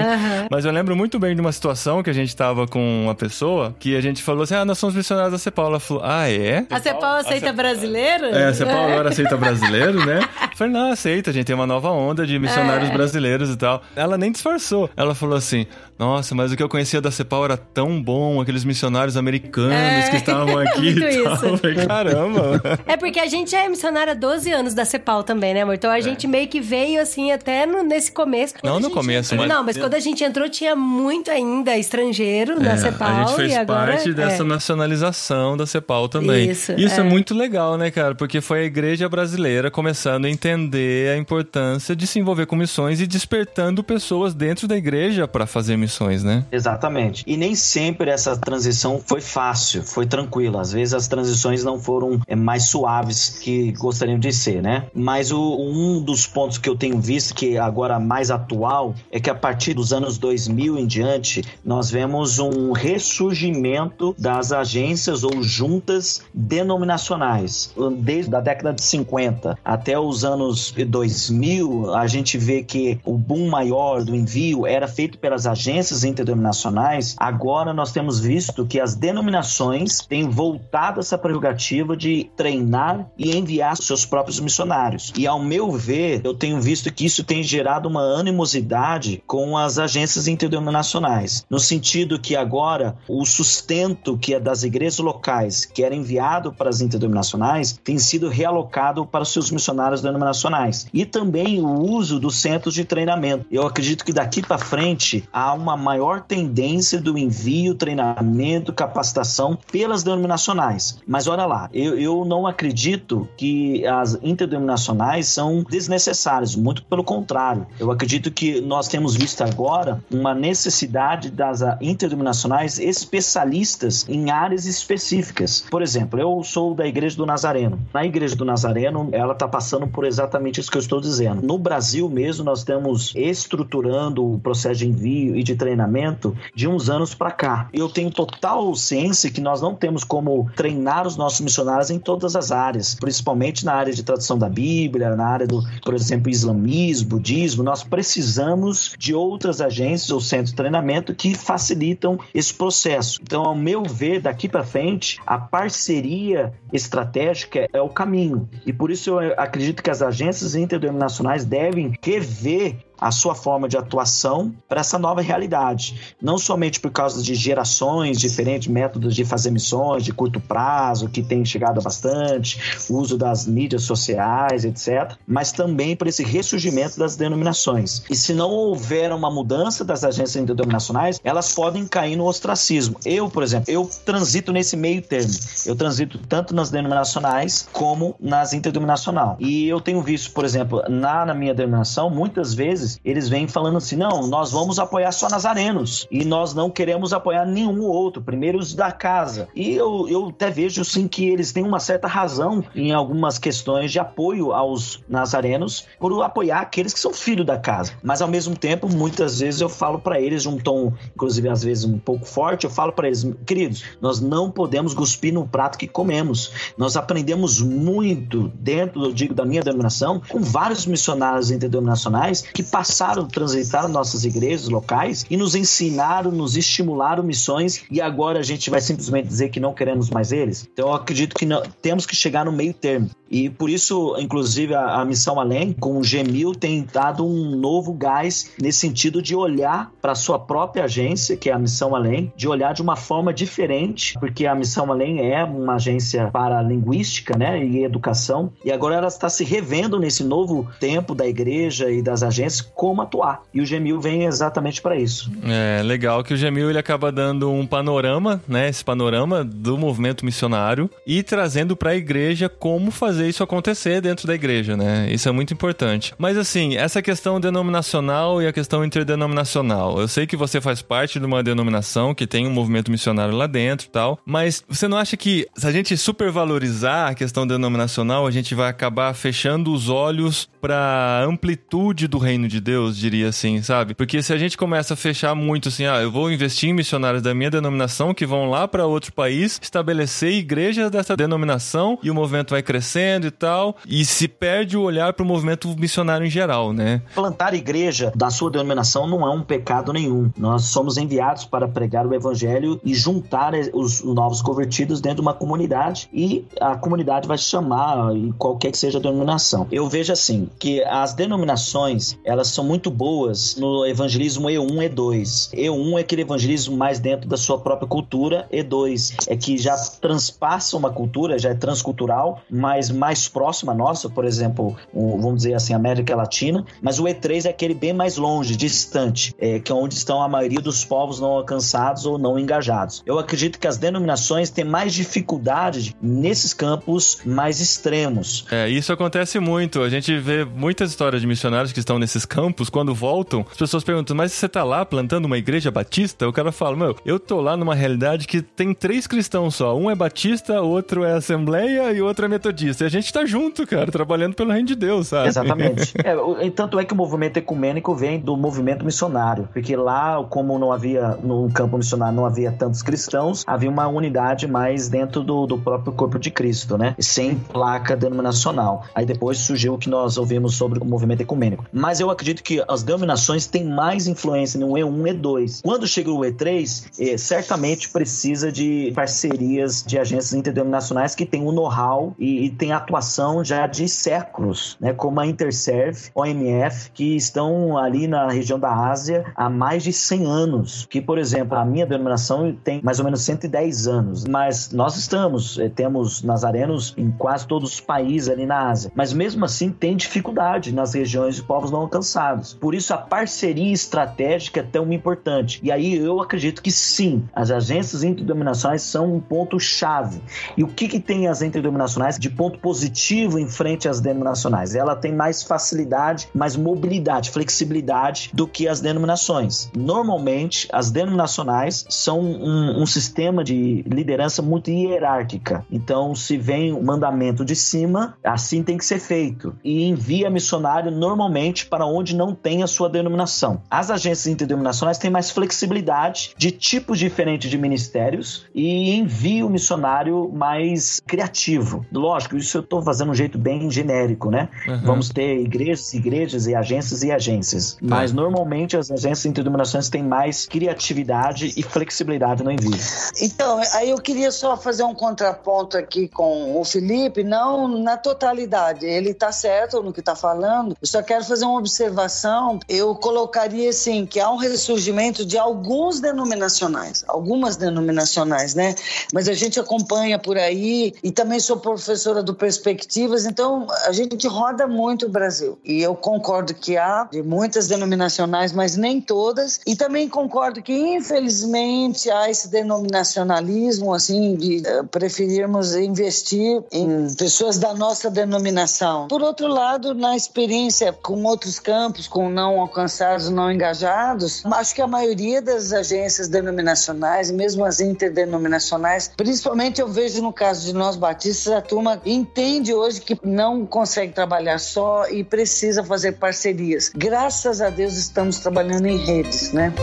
Mas eu lembro muito bem de uma situação que a gente tava com uma pessoa que a gente falou assim: ah, nós somos missionários da CEPAL. Ela falou: ah, é? A Cepal aceita brasileiro? É, a CEPAL agora aceita brasileiro, né? Eu falei, não, aceita, a gente tem uma nova onda de missionários É. brasileiros e tal. Ela nem disfarçou. Ela falou assim: nossa, mas o que eu conhecia da CEPAL era tão bom, aqueles missionários americanos É, que estavam aqui e muito tal. isso. Caramba. É porque a gente é missionária há 12 anos da CEPAL também, né, amor? Então a gente meio que veio assim até no- nesse começo. Quando É. Não no gente começo, mas- Não, mas quando a gente entrou tinha muito ainda estrangeiro na É, CEPAL. a gente fez e agora, parte dessa é. nacionalização da CEPAL também. Isso, é. é. muito legal, né, cara? Porque foi a igreja brasileira começando a entender a importância de se envolver com missões e despertando pessoas dentro da igreja para fazer missões, né? Exatamente. E nem sempre essa transição foi fácil, foi tranquila. Às vezes as transições não foram é, mais suaves que gostariam de ser, né? Mas o, um dos pontos que eu tenho visto que agora mais atual é que a partir dos anos 2000 em diante, nós vemos um ressurgimento das agências ou juntas denominacionais. Desde a década de 50 até os anos 2000, a gente vê que o boom maior do envio era feito pelas agências interdenominacionais. Agora nós temos visto que as denominações têm voltado essa prerrogativa de treinar e enviar seus próprios missionários. E ao meu ver, eu tenho visto que isso tem gerado uma animosidade com as agências interdenominacionais, no sentido que agora o sustento que é das igrejas locais, que era enviado para as interdenominacionais, tem sido realocado para os seus missionários denominacionais. E também o uso dos centros de treinamento. Eu acredito que daqui para frente há uma maior tendência do envio, treinamento, capacitação pelas denominacionais. Mas olha lá, eu, eu não acredito que as interdenominacionais são desnecessárias, muito pelo contrário. Eu acredito que nós temos visto agora uma necessidade das interdenominacionais especialistas em áreas específicas. Por exemplo, eu sou da Igreja do Nazareno. Na Igreja do Nazareno, ela está passando por exatamente isso que eu estou dizendo. No Brasil mesmo, nós estamos estruturando o processo de envio e de treinamento de uns anos para cá. Eu tenho total ciência que nós não temos como treinar os nossos missionários em todas as áreas, principalmente na área de tradução da Bíblia, na área do, por exemplo, islamismo, budismo. Nós precisamos de outras agências ou centros de treinamento que facilitam esse processo. Então, ao meu ver, daqui para frente, a parceria estratégica é o caminho. E por isso eu acredito que as as agências interdenominacionais devem rever a sua forma de atuação para essa nova realidade. Não somente por causa de gerações, diferentes métodos de fazer missões de curto prazo, que tem chegado bastante, o uso das mídias sociais, etc., mas também por esse ressurgimento das denominações. E se não houver uma mudança das agências interdenominacionais, elas podem cair no ostracismo. Eu, por exemplo, eu transito nesse meio termo. Eu transito tanto nas denominacionais como nas interdenominacional. E eu tenho visto, por exemplo, na, na minha denominação, muitas vezes eles vêm falando assim: não, nós vamos apoiar só nazarenos e nós não queremos apoiar nenhum outro, primeiro os da casa. E eu, eu até vejo sim que eles têm uma certa razão em algumas questões de apoio aos nazarenos por apoiar aqueles que são filhos da casa. Mas ao mesmo tempo, muitas vezes eu falo para eles um tom, inclusive às vezes um pouco forte, eu falo para eles, queridos, nós não podemos cuspir no prato que comemos. Nós aprendemos muito dentro, eu digo, da minha denominação, com vários missionários interdenominacionais que passaram passaram, transitaram nossas igrejas locais e nos ensinaram, nos estimularam missões e agora a gente vai simplesmente dizer que não queremos mais eles? Então eu acredito que não, temos que chegar no meio termo. E por isso, inclusive, a, a Missão Além, com o Gemil, tem dado um novo gás nesse sentido de olhar para a sua própria agência, que é a Missão Além, de olhar de uma forma diferente, porque a Missão Além é uma agência para linguística né, e educação, e agora ela está se revendo nesse novo tempo da igreja e das agências como atuar. E o Gemil vem exatamente para isso. É legal que o Gemil ele acaba dando um panorama, né, esse panorama do movimento missionário e trazendo para a igreja como fazer isso acontecer dentro da igreja, né? Isso é muito importante. Mas assim, essa questão denominacional e a questão interdenominacional. Eu sei que você faz parte de uma denominação que tem um movimento missionário lá dentro e tal, mas você não acha que se a gente supervalorizar a questão denominacional, a gente vai acabar fechando os olhos para amplitude do reino de Deus, diria assim, sabe? Porque se a gente começa a fechar muito assim, ah, eu vou investir em missionários da minha denominação que vão lá para outro país, estabelecer igrejas dessa denominação e o movimento vai crescendo e tal, e se perde o olhar para o movimento missionário em geral, né? Plantar igreja da sua denominação não é um pecado nenhum. Nós somos enviados para pregar o evangelho e juntar os novos convertidos dentro de uma comunidade e a comunidade vai chamar em qualquer que seja a denominação. Eu vejo assim que as denominações elas são muito boas no evangelismo E1 E2. E1 é aquele evangelismo mais dentro da sua própria cultura, E2 é que já transpassa uma cultura, já é transcultural, mas mais próxima nossa, por exemplo, o, vamos dizer assim, América Latina, mas o E3 é aquele bem mais longe, distante, é, que é onde estão a maioria dos povos não alcançados ou não engajados. Eu acredito que as denominações têm mais dificuldade nesses campos mais extremos. É, isso acontece muito. A gente vê muitas histórias de missionários que estão nesses campos, quando voltam, as pessoas perguntam, mas você tá lá plantando uma igreja batista? O cara fala, meu, eu tô lá numa realidade que tem três cristãos só. Um é batista, outro é assembleia e outro é metodista. E gente tá junto, cara, trabalhando pelo reino de Deus, sabe? Exatamente. é, tanto é que o movimento ecumênico vem do movimento missionário, porque lá, como não havia, no campo missionário não havia tantos cristãos, havia uma unidade mais dentro do, do próprio corpo de Cristo, né? Sem placa denominacional. Aí depois surgiu o que nós ouvimos sobre o movimento ecumênico. Mas eu acredito que as denominações têm mais influência no E1 e E2. Quando chega o E3, é, certamente precisa de parcerias de agências interdenominacionais que têm o know-how e, e tem a atuação já de séculos, né, como a Interserve, OMF, que estão ali na região da Ásia há mais de 100 anos. Que, por exemplo, a minha denominação tem mais ou menos 110 anos, mas nós estamos, eh, temos nazarenos em quase todos os países ali na Ásia, mas mesmo assim tem dificuldade nas regiões de povos não alcançados. Por isso a parceria estratégica é tão importante. E aí eu acredito que sim, as agências interdenominacionais são um ponto chave. E o que que tem as interdenominacionais de ponto positivo em frente às denominacionais. Ela tem mais facilidade, mais mobilidade, flexibilidade do que as denominações. Normalmente, as denominacionais são um, um sistema de liderança muito hierárquica. Então, se vem o mandamento de cima, assim tem que ser feito. E envia missionário normalmente para onde onde não tem a sua denominação. As agências interdenominacionais têm mais flexibilidade de tipos diferentes de ministérios e envio missionário mais criativo. Lógico, isso eu estou fazendo um jeito bem genérico, né? Uhum. Vamos ter igrejas, igrejas e agências e agências. Mas tá. normalmente as agências interdenominacionais têm mais criatividade e flexibilidade no envio. Então, aí eu queria só fazer um contraponto aqui com o Felipe, não na totalidade. Ele está certo no que está falando. Eu só quero fazer uma observação. Eu colocaria assim que há um ressurgimento de alguns denominacionais, algumas denominacionais, né? Mas a gente acompanha por aí e também sou professora do Perspectivas, então a gente roda muito o Brasil. E eu concordo que há de muitas denominacionais, mas nem todas. E também concordo que infelizmente há esse denominacionalismo assim de uh, preferirmos investir em pessoas da nossa denominação. Por outro lado, na experiência com outros campos, com não alcançados, não engajados, acho que a maioria das agências denominacionais, mesmo as interdenominacionais, principalmente eu vejo no caso de nós batistas, a turma entende hoje que não consegue trabalhar só e precisa fazer parcerias. Graças a Deus estamos trabalhando em redes, né?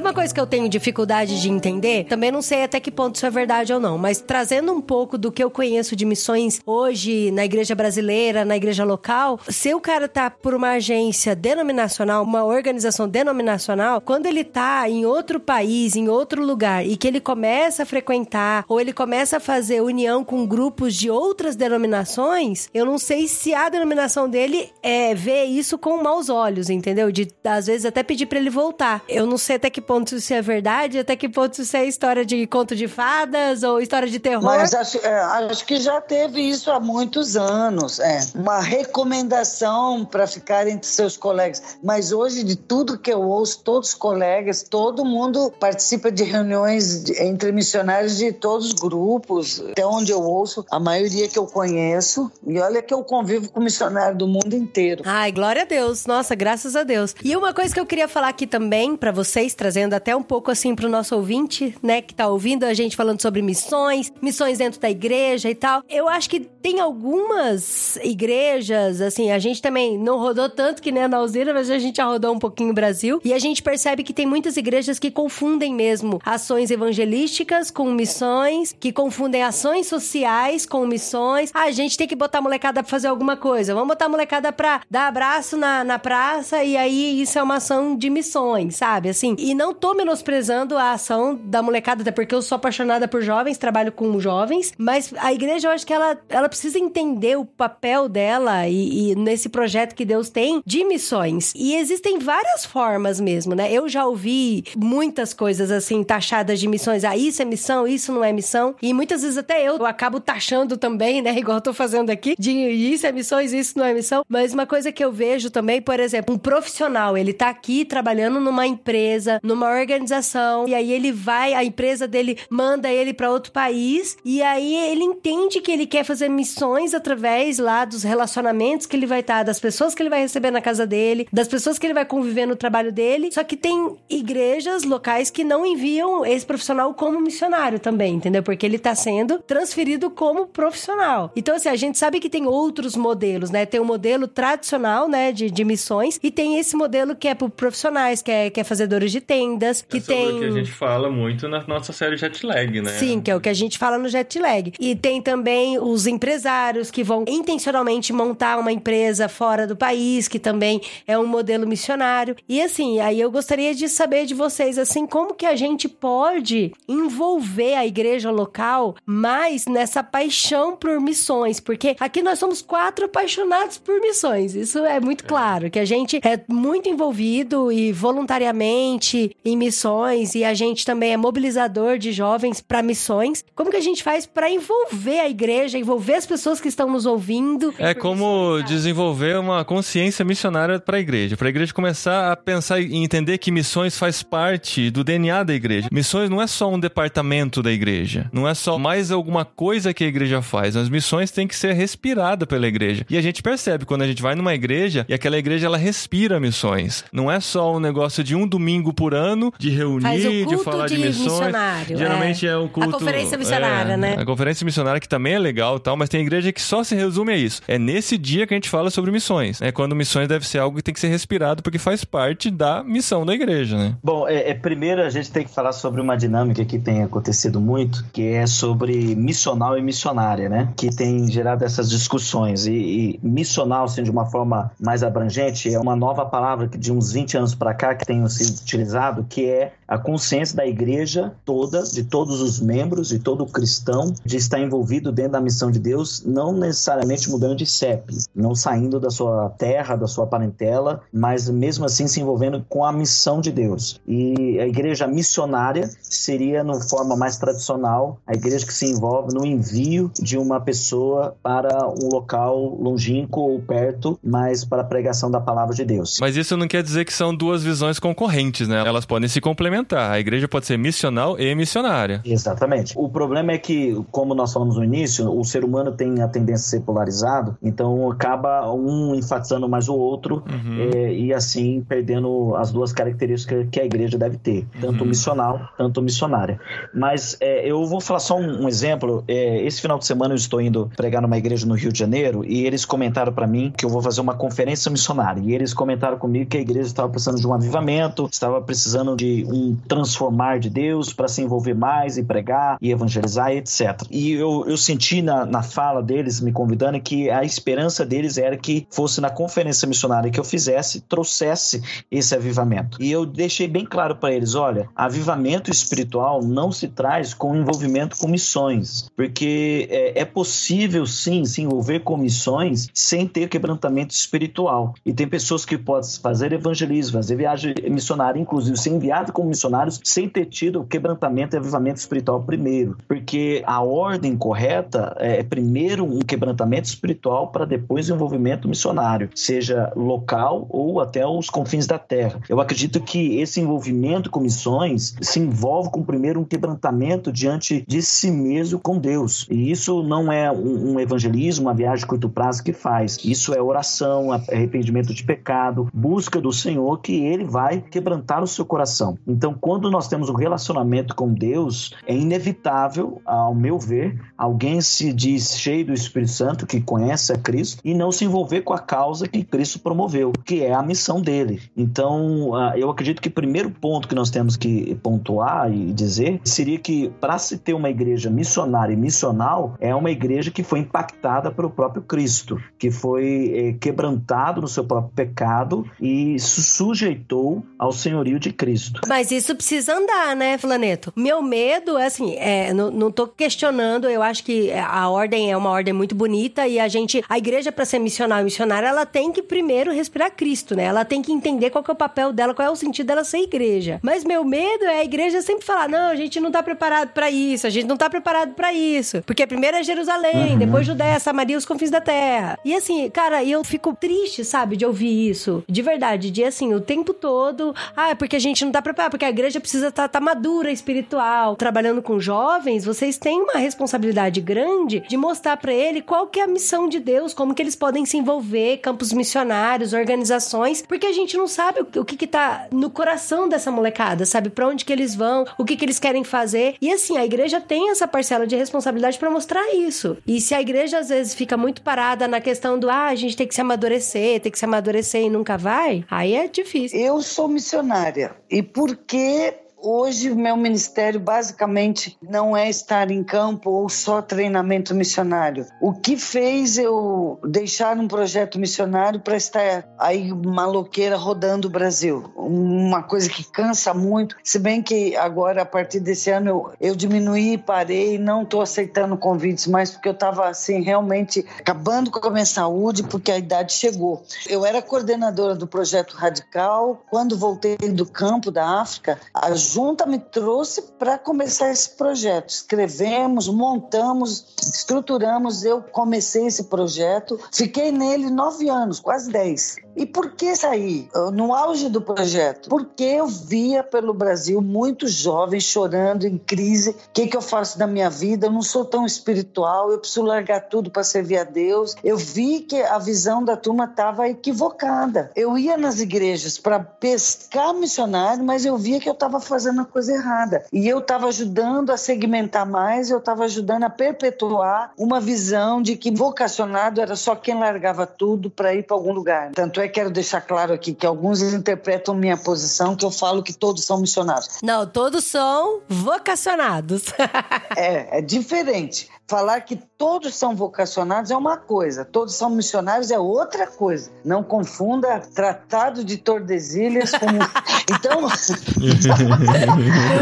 Sabe uma coisa que eu tenho dificuldade de entender? Também não sei até que ponto isso é verdade ou não, mas trazendo um pouco do que eu conheço de missões hoje na igreja brasileira, na igreja local, se o cara tá por uma agência denominacional, uma organização denominacional, quando ele tá em outro país, em outro lugar e que ele começa a frequentar ou ele começa a fazer união com grupos de outras denominações, eu não sei se a denominação dele é ver isso com maus olhos, entendeu? De às vezes até pedir para ele voltar. Eu não sei até que ponto isso é verdade, até que ponto isso é história de conto de fadas ou história de terror. Mas acho, é, acho que já teve isso há muitos anos. É. Uma recomendação para ficar entre seus colegas. Mas hoje, de tudo que eu ouço, todos os colegas, todo mundo participa de reuniões de, entre missionários de todos os grupos. Até onde eu ouço, a maioria que eu conheço. E olha que eu convivo com missionário do mundo inteiro. Ai, glória a Deus. Nossa, graças a Deus. E uma coisa que eu queria falar aqui também para vocês, trazendo até um pouco assim pro nosso ouvinte, né, que tá ouvindo a gente falando sobre missões, missões dentro da igreja e tal. Eu acho que tem algumas igrejas, assim, a gente também não rodou tanto que nem a Nauzira, mas a gente já rodou um pouquinho o Brasil, e a gente percebe que tem muitas igrejas que confundem mesmo ações evangelísticas com missões, que confundem ações sociais com missões. Ah, a gente tem que botar a molecada pra fazer alguma coisa. Vamos botar a molecada pra dar abraço na, na praça e aí isso é uma ação de missões, sabe? Assim, e não tô menosprezando a ação da molecada, até porque eu sou apaixonada por jovens, trabalho com jovens, mas a igreja eu acho que ela, ela precisa entender o papel dela e, e nesse projeto que Deus tem de missões. E existem várias formas mesmo, né? Eu já ouvi muitas coisas assim, taxadas de missões. Ah, isso é missão, isso não é missão. E muitas vezes até eu, eu acabo taxando também, né? Igual eu tô fazendo aqui, de isso é missões, isso não é missão. Mas uma coisa que eu vejo também, por exemplo, um profissional, ele tá aqui trabalhando numa empresa, numa organização, e aí ele vai, a empresa dele manda ele para outro país, e aí ele entende que ele quer fazer missões através lá dos relacionamentos que ele vai estar, tá, das pessoas que ele vai receber na casa dele, das pessoas que ele vai conviver no trabalho dele. Só que tem igrejas locais que não enviam esse profissional como missionário também, entendeu? Porque ele tá sendo transferido como profissional. Então, assim, a gente sabe que tem outros modelos, né? Tem o um modelo tradicional, né, de, de missões, e tem esse modelo que é para profissionais, que é, que é fazedores de tempo que é tem... o que a gente fala muito na nossa série Jetlag, né? Sim, que é o que a gente fala no Jetlag. E tem também os empresários que vão intencionalmente montar uma empresa fora do país, que também é um modelo missionário. E assim, aí eu gostaria de saber de vocês, assim, como que a gente pode envolver a igreja local mais nessa paixão por missões, porque aqui nós somos quatro apaixonados por missões. Isso é muito é. claro, que a gente é muito envolvido e voluntariamente em missões e a gente também é mobilizador de jovens para missões. Como que a gente faz para envolver a igreja, envolver as pessoas que estão nos ouvindo? É como desenvolver uma consciência missionária para a igreja, para a igreja começar a pensar e entender que missões faz parte do DNA da igreja. Missões não é só um departamento da igreja, não é só mais alguma coisa que a igreja faz. As missões têm que ser respiradas pela igreja. E a gente percebe quando a gente vai numa igreja e aquela igreja ela respira missões. Não é só um negócio de um domingo por por ano de reunir, Faz o de falar de, de missões. missionário, Geralmente é. é. um culto. A conferência missionária, é, né? A conferência missionária que também é legal e tal, mas tem igreja que só se resume a isso. É nesse dia que a gente fala sobre missões. É quando missões deve ser algo que tem que ser respirado porque faz parte da missão da igreja, né? Bom, é, é, primeiro a gente tem que falar sobre uma dinâmica que tem acontecido muito, que é sobre missional e missionária, né? Que tem gerado essas discussões. E, e missional, assim, de uma forma mais abrangente, é uma nova palavra que de uns 20 anos para cá que tem sido utilizado, que é a consciência da igreja toda, de todos os membros, de todo cristão, de estar envolvido dentro da missão de Deus, não necessariamente mudando de CEP, não saindo da sua terra, da sua parentela, mas mesmo assim se envolvendo com a missão de Deus. E a igreja missionária seria, no forma mais tradicional, a igreja que se envolve no envio de uma pessoa para um local longínquo ou perto, mas para a pregação da palavra de Deus. Mas isso não quer dizer que são duas visões concorrentes, né? Elas podem se complementar. A igreja pode ser missional e missionária. Exatamente. O problema é que, como nós falamos no início, o ser humano tem a tendência a ser polarizado, então acaba um enfatizando mais o outro Uhum. é, e assim perdendo as duas características que a igreja deve ter, tanto Uhum. missional, tanto missionária. Mas é, eu vou falar só um, um exemplo. É, esse final de semana eu estou indo pregar numa igreja no Rio de Janeiro e eles comentaram para mim que eu vou fazer uma conferência missionária. E eles comentaram comigo que a igreja estava precisando de um avivamento, estava precisando de um transformar de Deus para se envolver mais e pregar e evangelizar, etc. E eu, eu senti na, na fala deles, me convidando, que a esperança deles era que fosse na conferência missionária que eu fizesse, trouxesse esse avivamento. E eu deixei bem claro para eles: olha, avivamento espiritual não se traz com envolvimento com missões, porque é, é possível sim se envolver com missões sem ter quebrantamento espiritual. E tem pessoas que podem fazer evangelismo, fazer viagem missionária, inclusive ser enviado como missionários, sem ter tido quebrantamento e avivamento espiritual primeiro. Porque a ordem correta é primeiro um quebrantamento espiritual para depois o envolvimento missionário, seja local ou até os confins da terra. Eu acredito que esse envolvimento com missões se envolve com primeiro um quebrantamento diante de si mesmo com Deus. E isso não é um, um evangelismo, uma viagem de curto prazo que faz. Isso é oração, arrependimento de pecado, busca do Senhor que ele vai quebrantar o seu coração. Então, quando nós temos um relacionamento com Deus, é inevitável, ao meu ver, alguém se diz cheio do Espírito Santo, que conhece a Cristo, e não se envolver com a causa que Cristo promoveu, que é a missão dele. Então, ah, eu acredito que o primeiro ponto que nós temos que pontuar e dizer seria que, para se ter uma igreja missionária e missional, é uma igreja que foi impactada pelo próprio Cristo, que foi eh, quebrantado no seu próprio pecado e se sujeitou ao senhorio de Cristo. Mas isso precisa andar, né, Flaneto? Meu medo, assim, é, não, não tô questionando, eu acho que a ordem é uma ordem muito bonita e a gente, a igreja para ser missionária e missionária, ela tem que primeiro respirar Cristo, né? Ela tem que entender qual que é o papel dela, qual é o sentido dela ser igreja. Mas meu medo é a igreja sempre falar, não, a gente não tá preparado para isso, a gente não tá preparado para isso. Porque primeiro é Jerusalém, Uhum. depois Judéia, Samaria, os confins da terra. E assim, cara, eu fico triste, sabe, de ouvir isso. De verdade, de assim, o tempo todo, ah, é porque gente não tá preparado, porque a igreja precisa estar tá, tá madura, espiritual. Trabalhando com jovens, vocês têm uma responsabilidade grande de mostrar para ele qual que é a missão de Deus, como que eles podem se envolver, campos missionários, organizações, porque a gente não sabe o, que que tá no coração dessa molecada, sabe? Pra onde que eles vão, o que que eles querem fazer. E assim, a igreja tem essa parcela de responsabilidade para mostrar isso. E se a igreja às vezes fica muito parada na questão do, ah, a gente tem que se amadurecer, tem que se amadurecer e nunca vai, aí é difícil. Eu sou missionária. E por que Hoje, o meu ministério basicamente não é estar em campo ou só treinamento missionário. O que fez eu deixar um projeto missionário para estar aí maloqueira rodando o Brasil? Uma coisa que cansa muito. Se bem que agora, a partir desse ano, eu, eu diminuí, parei, não estou aceitando convites mais, porque eu estava assim, realmente acabando com a minha saúde, porque a idade chegou. Eu era coordenadora do projeto Radical. Quando voltei do campo da África, a junta me trouxe para começar esse projeto. Escrevemos, montamos, estruturamos. Eu comecei esse projeto, fiquei nele nove anos, quase dez. E por que sair? No auge do projeto, porque eu via pelo Brasil muitos jovens chorando em crise. O que, que eu faço da minha vida? Eu não sou tão espiritual, eu preciso largar tudo para servir a Deus. Eu vi que a visão da turma estava equivocada. Eu ia nas igrejas para pescar missionário, mas eu via que eu estava fazendo a coisa errada. E eu estava ajudando a segmentar mais, eu estava ajudando a perpetuar uma visão de que vocacionado era só quem largava tudo para ir para algum lugar. Tanto é que quero deixar claro aqui que alguns interpretam minha posição que eu falo que todos são missionários. Não, todos são vocacionados. é, é diferente. Falar que todos são vocacionados é uma coisa, todos são missionários é outra coisa. Não confunda Tratado de Tordesilhas com. então.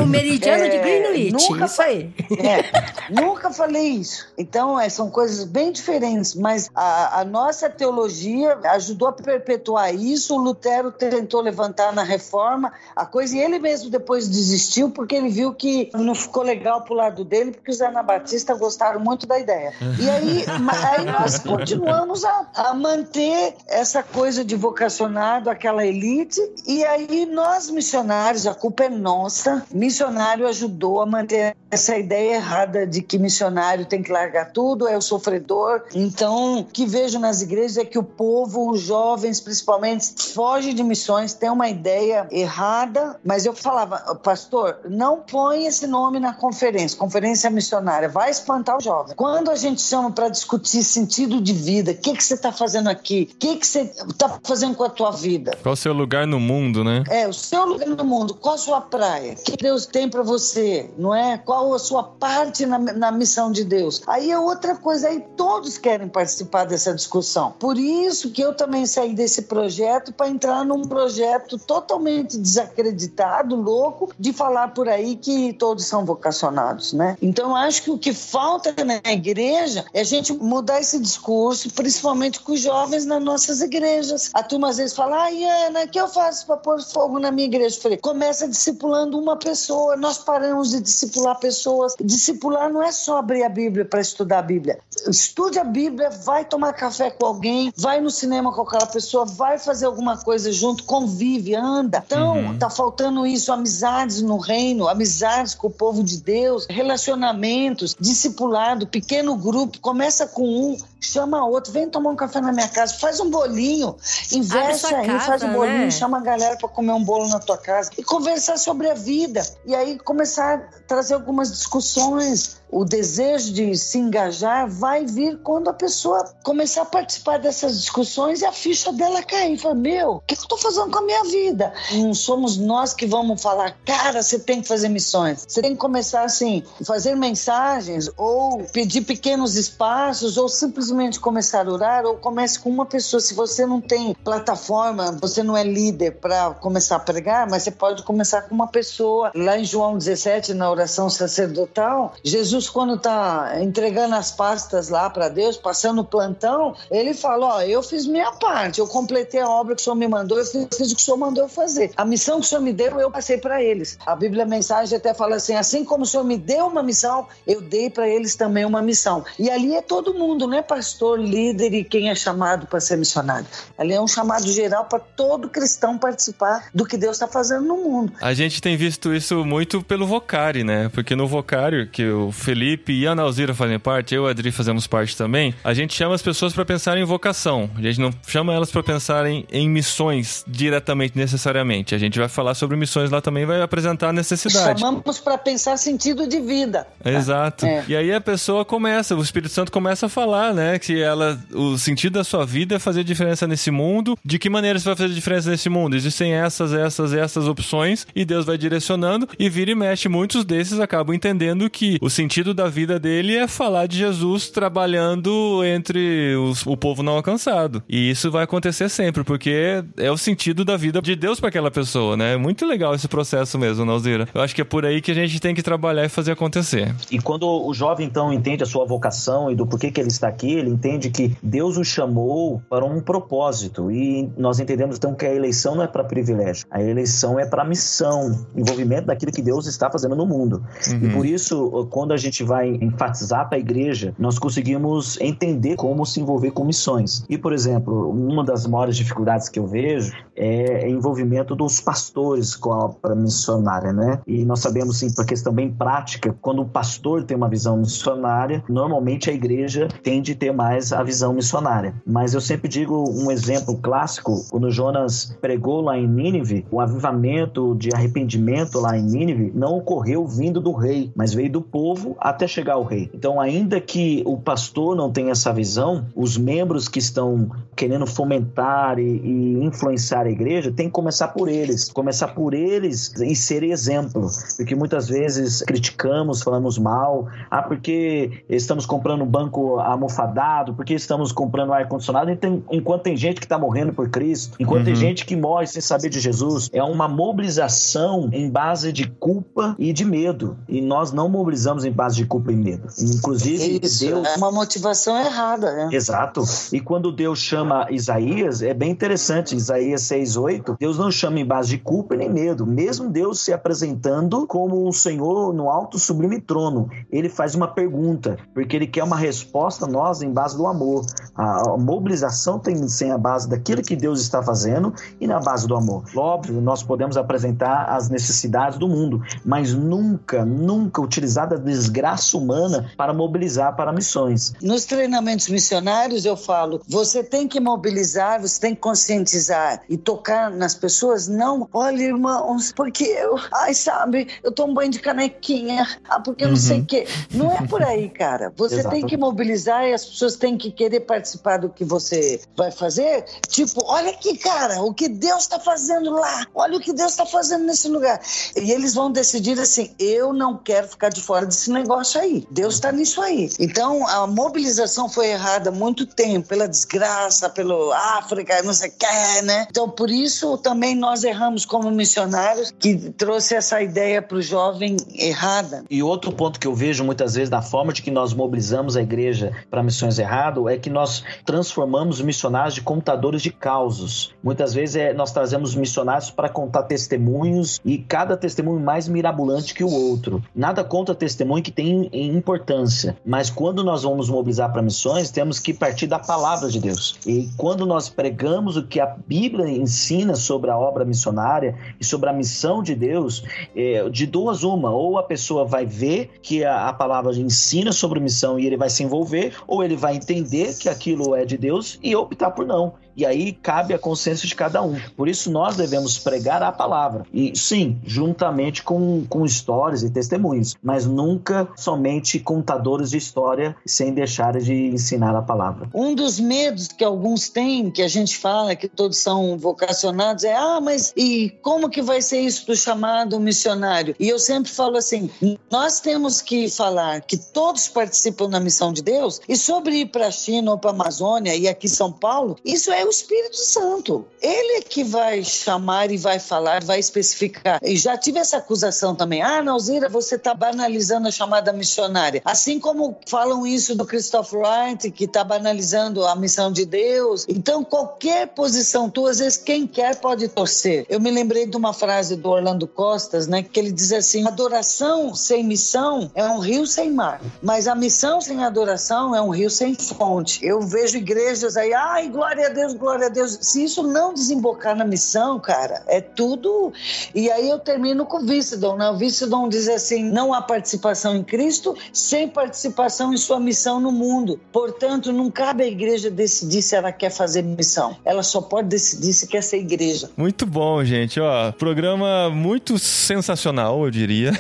o meridiano é, de Greenwich, nunca isso aí. É, nunca falei isso. Então, é, são coisas bem diferentes, mas a, a nossa teologia ajudou a perpetuar isso. O Lutero tentou levantar na reforma a coisa e ele mesmo depois desistiu porque ele viu que não ficou legal pro lado dele, porque os anabatistas gostaram gostaram muito da ideia. E aí, aí nós continuamos a, a manter essa coisa de vocacionado, aquela elite, e aí nós missionários, a culpa é nossa, missionário ajudou a manter essa ideia errada de que missionário tem que largar tudo, é o sofredor. Então, o que vejo nas igrejas é que o povo, os jovens principalmente, foge de missões, tem uma ideia errada, mas eu falava, pastor, não põe esse nome na conferência, conferência missionária, vai espantar os jovem. Quando a gente chama para discutir sentido de vida, o que, que você está fazendo aqui? O que, que você está fazendo com a tua vida? Qual o seu lugar no mundo, né? É, o seu lugar no mundo. Qual a sua praia? O que Deus tem para você, não é? Qual a sua parte na, na missão de Deus? Aí é outra coisa, aí todos querem participar dessa discussão. Por isso que eu também saí desse projeto para entrar num projeto totalmente desacreditado, louco, de falar por aí que todos são vocacionados, né? Então acho que o que falta na igreja é a gente mudar esse discurso, principalmente com os jovens nas nossas igrejas. A turma às vezes fala, ai Ana, o que eu faço para pôr fogo na minha igreja? Eu falei, começa discipulando uma pessoa. Nós paramos de discipular pessoas. Discipular não é só abrir a Bíblia para estudar a Bíblia. Estude a Bíblia, vai tomar café com alguém, vai no cinema com aquela pessoa, vai fazer alguma coisa junto, convive, anda. Então, uhum. tá faltando isso, amizades no reino, amizades com o povo de Deus, relacionamentos, discipular pequeno grupo, começa com um, chama outro, vem tomar um café na minha casa, faz um bolinho, investe aí, casa, faz um bolinho, né? chama a galera para comer um bolo na tua casa e conversar sobre a vida. E aí começar a trazer algumas discussões. O desejo de se engajar vai vir quando a pessoa começar a participar dessas discussões e a ficha dela cair. Fala, meu, o que eu estou fazendo com a minha vida? Não somos nós que vamos falar, cara, você tem que fazer missões. Você tem que começar assim, fazer mensagens ou pedir pequenos espaços ou simplesmente simplesmente começar a orar ou comece com uma pessoa. Se você não tem plataforma, você não é líder para começar a pregar, mas você pode começar com uma pessoa. Lá em João 17, na oração sacerdotal, Jesus, quando está entregando as pastas lá para Deus, passando o plantão, ele fala: Ó, eu fiz minha parte, eu completei a obra que o Senhor me mandou, eu fiz, o que o Senhor mandou eu fazer. A missão que o Senhor me deu, eu passei para eles. A Bíblia Mensagem até fala assim: assim como o Senhor me deu uma missão, eu dei para eles também uma missão. E ali é todo mundo, né, pastor? Pastor, líder e quem é chamado para ser missionário. Ali é um chamado geral para todo cristão participar do que Deus está fazendo no mundo. A gente tem visto isso muito pelo Vocari, né? Porque no Vocário, que o Felipe e a Nauzira fazem parte, eu e a Adri fazemos parte também, a gente chama as pessoas para pensar em vocação. A gente não chama elas para pensarem em missões diretamente, necessariamente. A gente vai falar sobre missões lá também, vai apresentar a necessidade. Chamamos para pensar sentido de vida. Exato. É. E aí a pessoa começa, o Espírito Santo começa a falar, né? Né? Que ela, o sentido da sua vida é fazer diferença nesse mundo. De que maneira você vai fazer diferença nesse mundo? Existem essas, essas, essas opções e Deus vai direcionando e vira e mexe. Muitos desses acabam entendendo que o sentido da vida dele é falar de Jesus trabalhando entre os, o povo não alcançado. E isso vai acontecer sempre, porque é o sentido da vida de Deus para aquela pessoa, né? É muito legal esse processo mesmo, Nalzira. Eu acho que é por aí que a gente tem que trabalhar e fazer acontecer. E quando o jovem, então, entende a sua vocação e do porquê que ele está aqui, ele entende que Deus o chamou para um propósito e nós entendemos então que a eleição não é para privilégio, a eleição é para missão, envolvimento daquilo que Deus está fazendo no mundo. Uhum. E por isso, quando a gente vai enfatizar para a igreja, nós conseguimos entender como se envolver com missões. E, por exemplo, uma das maiores dificuldades que eu vejo é o envolvimento dos pastores com a obra missionária, né? E nós sabemos, sim, por questão bem prática, quando o pastor tem uma visão missionária, normalmente a igreja tende a ter mais a visão missionária. Mas eu sempre digo um exemplo clássico, quando Jonas pregou lá em Nínive, o avivamento de arrependimento lá em Nínive não ocorreu vindo do rei, mas veio do povo até chegar ao rei. Então, ainda que o pastor não tenha essa visão, os membros que estão querendo fomentar e, e influenciar a igreja, tem que começar por eles. Começar por eles e ser exemplo. Porque muitas vezes criticamos, falamos mal, ah, porque estamos comprando banco almofadado, porque estamos comprando ar-condicionado, enquanto tem gente que está morrendo por Cristo, enquanto uhum. tem gente que morre sem saber de Jesus. É uma mobilização em base de culpa e de medo. E nós não mobilizamos em base de culpa e medo. Inclusive, Isso, Deus. É uma motivação errada, né? Exato. E quando Deus chama Isaías, é bem interessante. Isaías 6,8, Deus não chama em base de culpa nem medo. Mesmo Deus se apresentando como um Senhor no alto sublime trono, ele faz uma pergunta, porque ele quer uma resposta nós em base do amor. A mobilização tem que ser a base daquilo que Deus está fazendo e na base do amor. Óbvio, nós podemos apresentar as necessidades do mundo, mas nunca, nunca utilizar a desgraça humana para mobilizar para missões. Nos treinamentos missionários eu falo, você tem que mobilizar, você tem que conscientizar e tocar nas pessoas, não, olha irmãos, porque eu, ai sabe, eu tomo banho de canequinha, ah, porque eu não sei o uhum. quê. Não é por aí, cara. Você tem que mobilizar e as pessoas têm que querer participar do que você vai fazer. Tipo, olha aqui, cara, o que Deus está fazendo lá, olha o que Deus está fazendo nesse lugar. E eles vão decidir assim, eu não quero ficar de fora desse negócio aí. Deus está nisso aí. Então, a mobilização foi errada há muito tempo, pela desgraça, pelo África, não sei o que, né? Então, por isso também nós erramos como missionários, que trouxe essa ideia para o jovem errada. E outro ponto que eu vejo muitas vezes da forma de que nós mobilizamos a igreja para missões errado é que nós transformamos missionários de contadores de causos. Muitas vezes é, nós trazemos missionários para contar testemunhos e cada testemunho mais mirabolante que o outro. Nada contra testemunho que tem importância, mas quando nós vamos mobilizar para missões, temos que partir da palavra de Deus. E quando nós pregamos o que a Bíblia ensina sobre a obra missionária e sobre a missão de Deus, é, de duas uma, ou a pessoa vai ver que a, a palavra ensina sobre missão e ele vai se envolver, ou ele vai entender que aquilo é de Deus e optar por não. E aí cabe a consciência de cada um. Por isso nós devemos pregar a palavra. E sim, juntamente com, com histórias e testemunhos, mas nunca somente contadores de história sem deixar de ensinar a palavra. Um dos medos que alguns têm, que a gente fala que todos são vocacionados, é: ah, mas e como que vai ser isso do chamado missionário? E eu sempre falo assim: nós temos que falar que todos participam na missão de Deus e sobre ir para a China ou para a Amazônia e aqui São Paulo, isso é o Espírito Santo. Ele é que vai chamar e vai falar, vai especificar. E já tive essa acusação também. Ah, Nauzira, você está banalizando a chamada missionária. Assim como falam isso do Christoph Wright, que está banalizando a missão de Deus. Então, qualquer posição tua, às vezes quem quer pode torcer. Eu me lembrei de uma frase do Orlando Costas, né, que ele diz assim: adoração sem missão é um rio sem mar, mas a missão sem adoração é um rio sem fonte. Eu vejo igrejas aí, ai, glória a Deus, glória a Deus. Se isso não desembocar na missão, cara, é tudo. E aí eu termino com o Vissidon, né? O Vissidon diz assim: não há participação em Cristo sem participação em sua missão no mundo. Portanto, não cabe à igreja decidir se ela quer fazer missão. Ela só pode decidir se quer ser igreja. Muito bom, gente. Ó, programa muito sensacional, eu diria.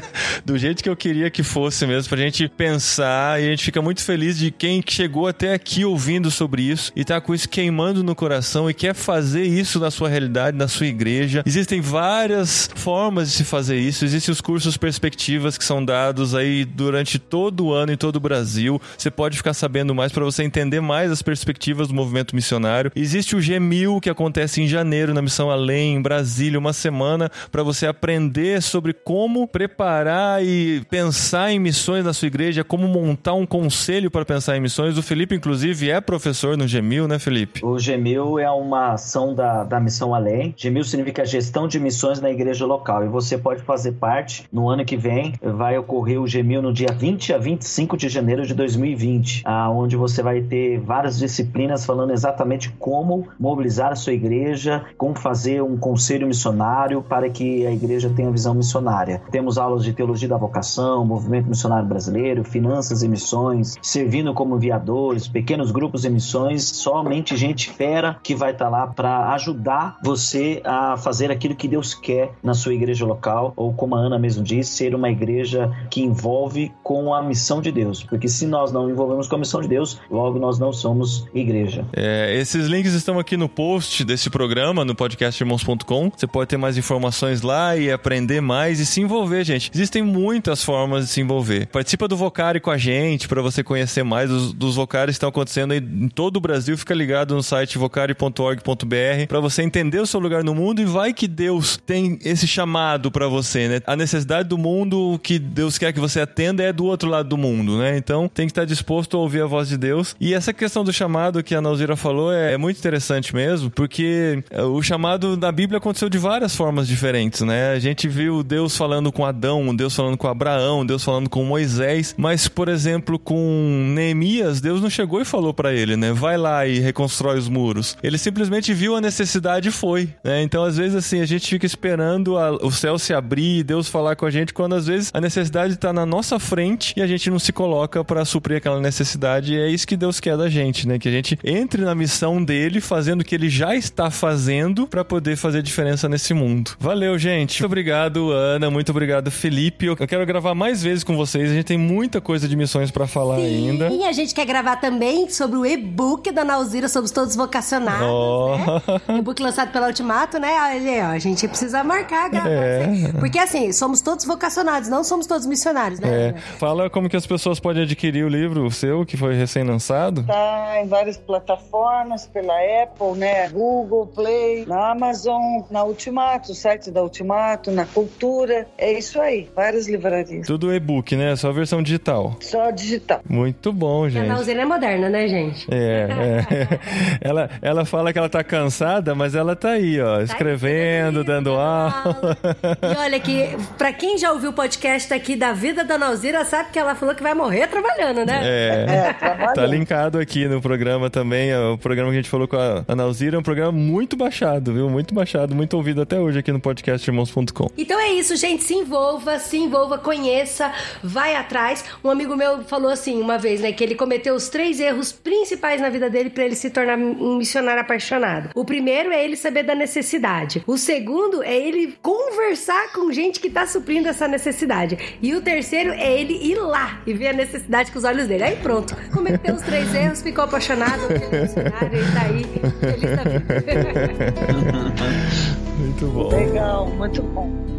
Do jeito que eu queria que fosse mesmo, pra gente pensar. E a gente fica muito feliz de quem chegou até aqui ouvindo sobre isso e tá com isso queimado queimando no coração e quer fazer isso na sua realidade, na sua igreja, existem várias formas de se fazer isso. Existem os cursos perspectivas que são dados aí durante todo o ano em todo o Brasil. Você pode ficar sabendo mais para você entender mais as perspectivas do movimento missionário. Existe o G1000 que acontece em janeiro na Missão Além, em Brasília, uma semana para você aprender sobre como preparar e pensar em missões na sua igreja, como montar um conselho para pensar em missões. O Felipe, inclusive, é professor no G1000, né, Felipe? O G1000 é uma ação da, da Missão Além. G1000 significa gestão de missões na igreja local e você pode fazer parte. No ano que vem vai ocorrer o G1000 no dia 20 a 25 de janeiro de 2020, onde você vai ter várias disciplinas falando exatamente como mobilizar a sua igreja, como fazer um conselho missionário para que a igreja tenha visão missionária. Temos aulas de teologia da vocação, movimento missionário brasileiro, finanças e missões, servindo como enviadores, pequenos grupos e missões, somente gente fera que vai estar lá para ajudar você a fazer aquilo que Deus quer na sua igreja local, ou como a Ana mesmo disse, ser uma igreja que envolve com a missão de Deus. Porque se nós não envolvemos com a missão de Deus, logo nós não somos igreja. É, esses links estão aqui no post desse programa, no podcastirmãos.com. Você pode ter mais informações lá e aprender mais e se envolver, gente. Existem muitas formas de se envolver. Participa do Vocari com a gente para você conhecer mais dos, dos que estão acontecendo aí em todo o Brasil. Fica ligado no site vocari.org.br para você entender o seu lugar no mundo e vai que Deus tem esse chamado para você, né? A necessidade do mundo que Deus quer que você atenda é do outro lado do mundo, né? Então tem que estar disposto a ouvir a voz de Deus. E essa questão do chamado que a Nauzira falou é, é muito interessante mesmo, porque é, o chamado da Bíblia aconteceu de várias formas diferentes, né? A gente viu Deus falando com Adão, Deus falando com Abraão, Deus falando com Moisés, mas por exemplo, com Neemias, Deus não chegou e falou para ele, né? Vai lá e reconstrói os muros. Ele simplesmente viu a necessidade e foi, né? Então às vezes assim, a gente fica esperando a, o céu se abrir e Deus falar com a gente quando às vezes a necessidade está na nossa frente e a gente não se coloca para suprir aquela necessidade. E é isso que Deus quer da gente, né? Que a gente entre na missão dele, fazendo o que ele já está fazendo para poder fazer diferença nesse mundo. Valeu, gente. Muito obrigado, Ana. Muito obrigado, Felipe. Eu quero gravar mais vezes com vocês. A gente tem muita coisa de missões para falar Sim, ainda. E a gente quer gravar também sobre o e-book da Nauzira, Somos Todos Vocacionados. Oh. Né? E-book lançado pela Ultimato, né? Olha, ó, a gente precisa marcar, gravar. É. Porque assim, somos todos vocacionados, não somos todos missionários, né? É. Fala como que as pessoas podem adquirir o livro seu, que foi recém-lançado. Tá em várias plataformas, pela Apple, né? Google Play, na Amazon, na Ultimato, o site da Ultimato, na Cultura. É isso aí, várias livrarias. Tudo e-book, né? Só a versão digital. Só digital. Muito bom, A gente. Nauzira é moderna, né, gente? É, é. Ela, ela fala que ela tá cansada, mas ela tá aí, ó, escrevendo, dando aula. E olha que, pra quem já ouviu o podcast aqui da vida da Nauzira, sabe que ela falou que vai morrer trabalhando, né? É, É, trabalhando. tá linkado aqui no programa também. ó, O programa que a gente falou com a, a Nauzira é um programa muito baixado, viu? Muito baixado, muito ouvido até hoje aqui no podcast irmãos.com. Então é isso, gente. Se envolva, se envolva, conheça, vai atrás. Um amigo meu falou assim uma vez, né, que ele cometeu os três erros principais na vida dele para ele se tornar um missionário apaixonado. O primeiro é ele saber da necessidade. O segundo é ele conversar com gente que tá suprindo essa necessidade. E o terceiro é ele ir lá e ver a necessidade com os olhos dele. Aí pronto, cometeu os três erros, ficou apaixonado, virou missionário, ele tá aí, feliz da vida. Muito bom. Legal, muito bom.